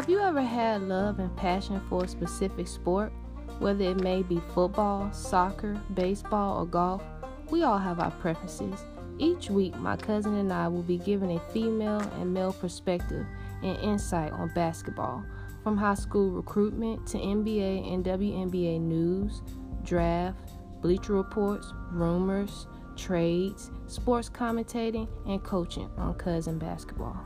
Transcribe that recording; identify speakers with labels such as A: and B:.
A: Have you ever had love and passion for a specific sport? Whether it may be football, soccer, baseball, or golf, we all have our preferences. Each week, my cousin and I will be giving a female and male perspective and insight on basketball, from high school recruitment to NBA and WNBA news, draft, bleacher reports, rumors, trades, sports commentating, and coaching on cousin basketball.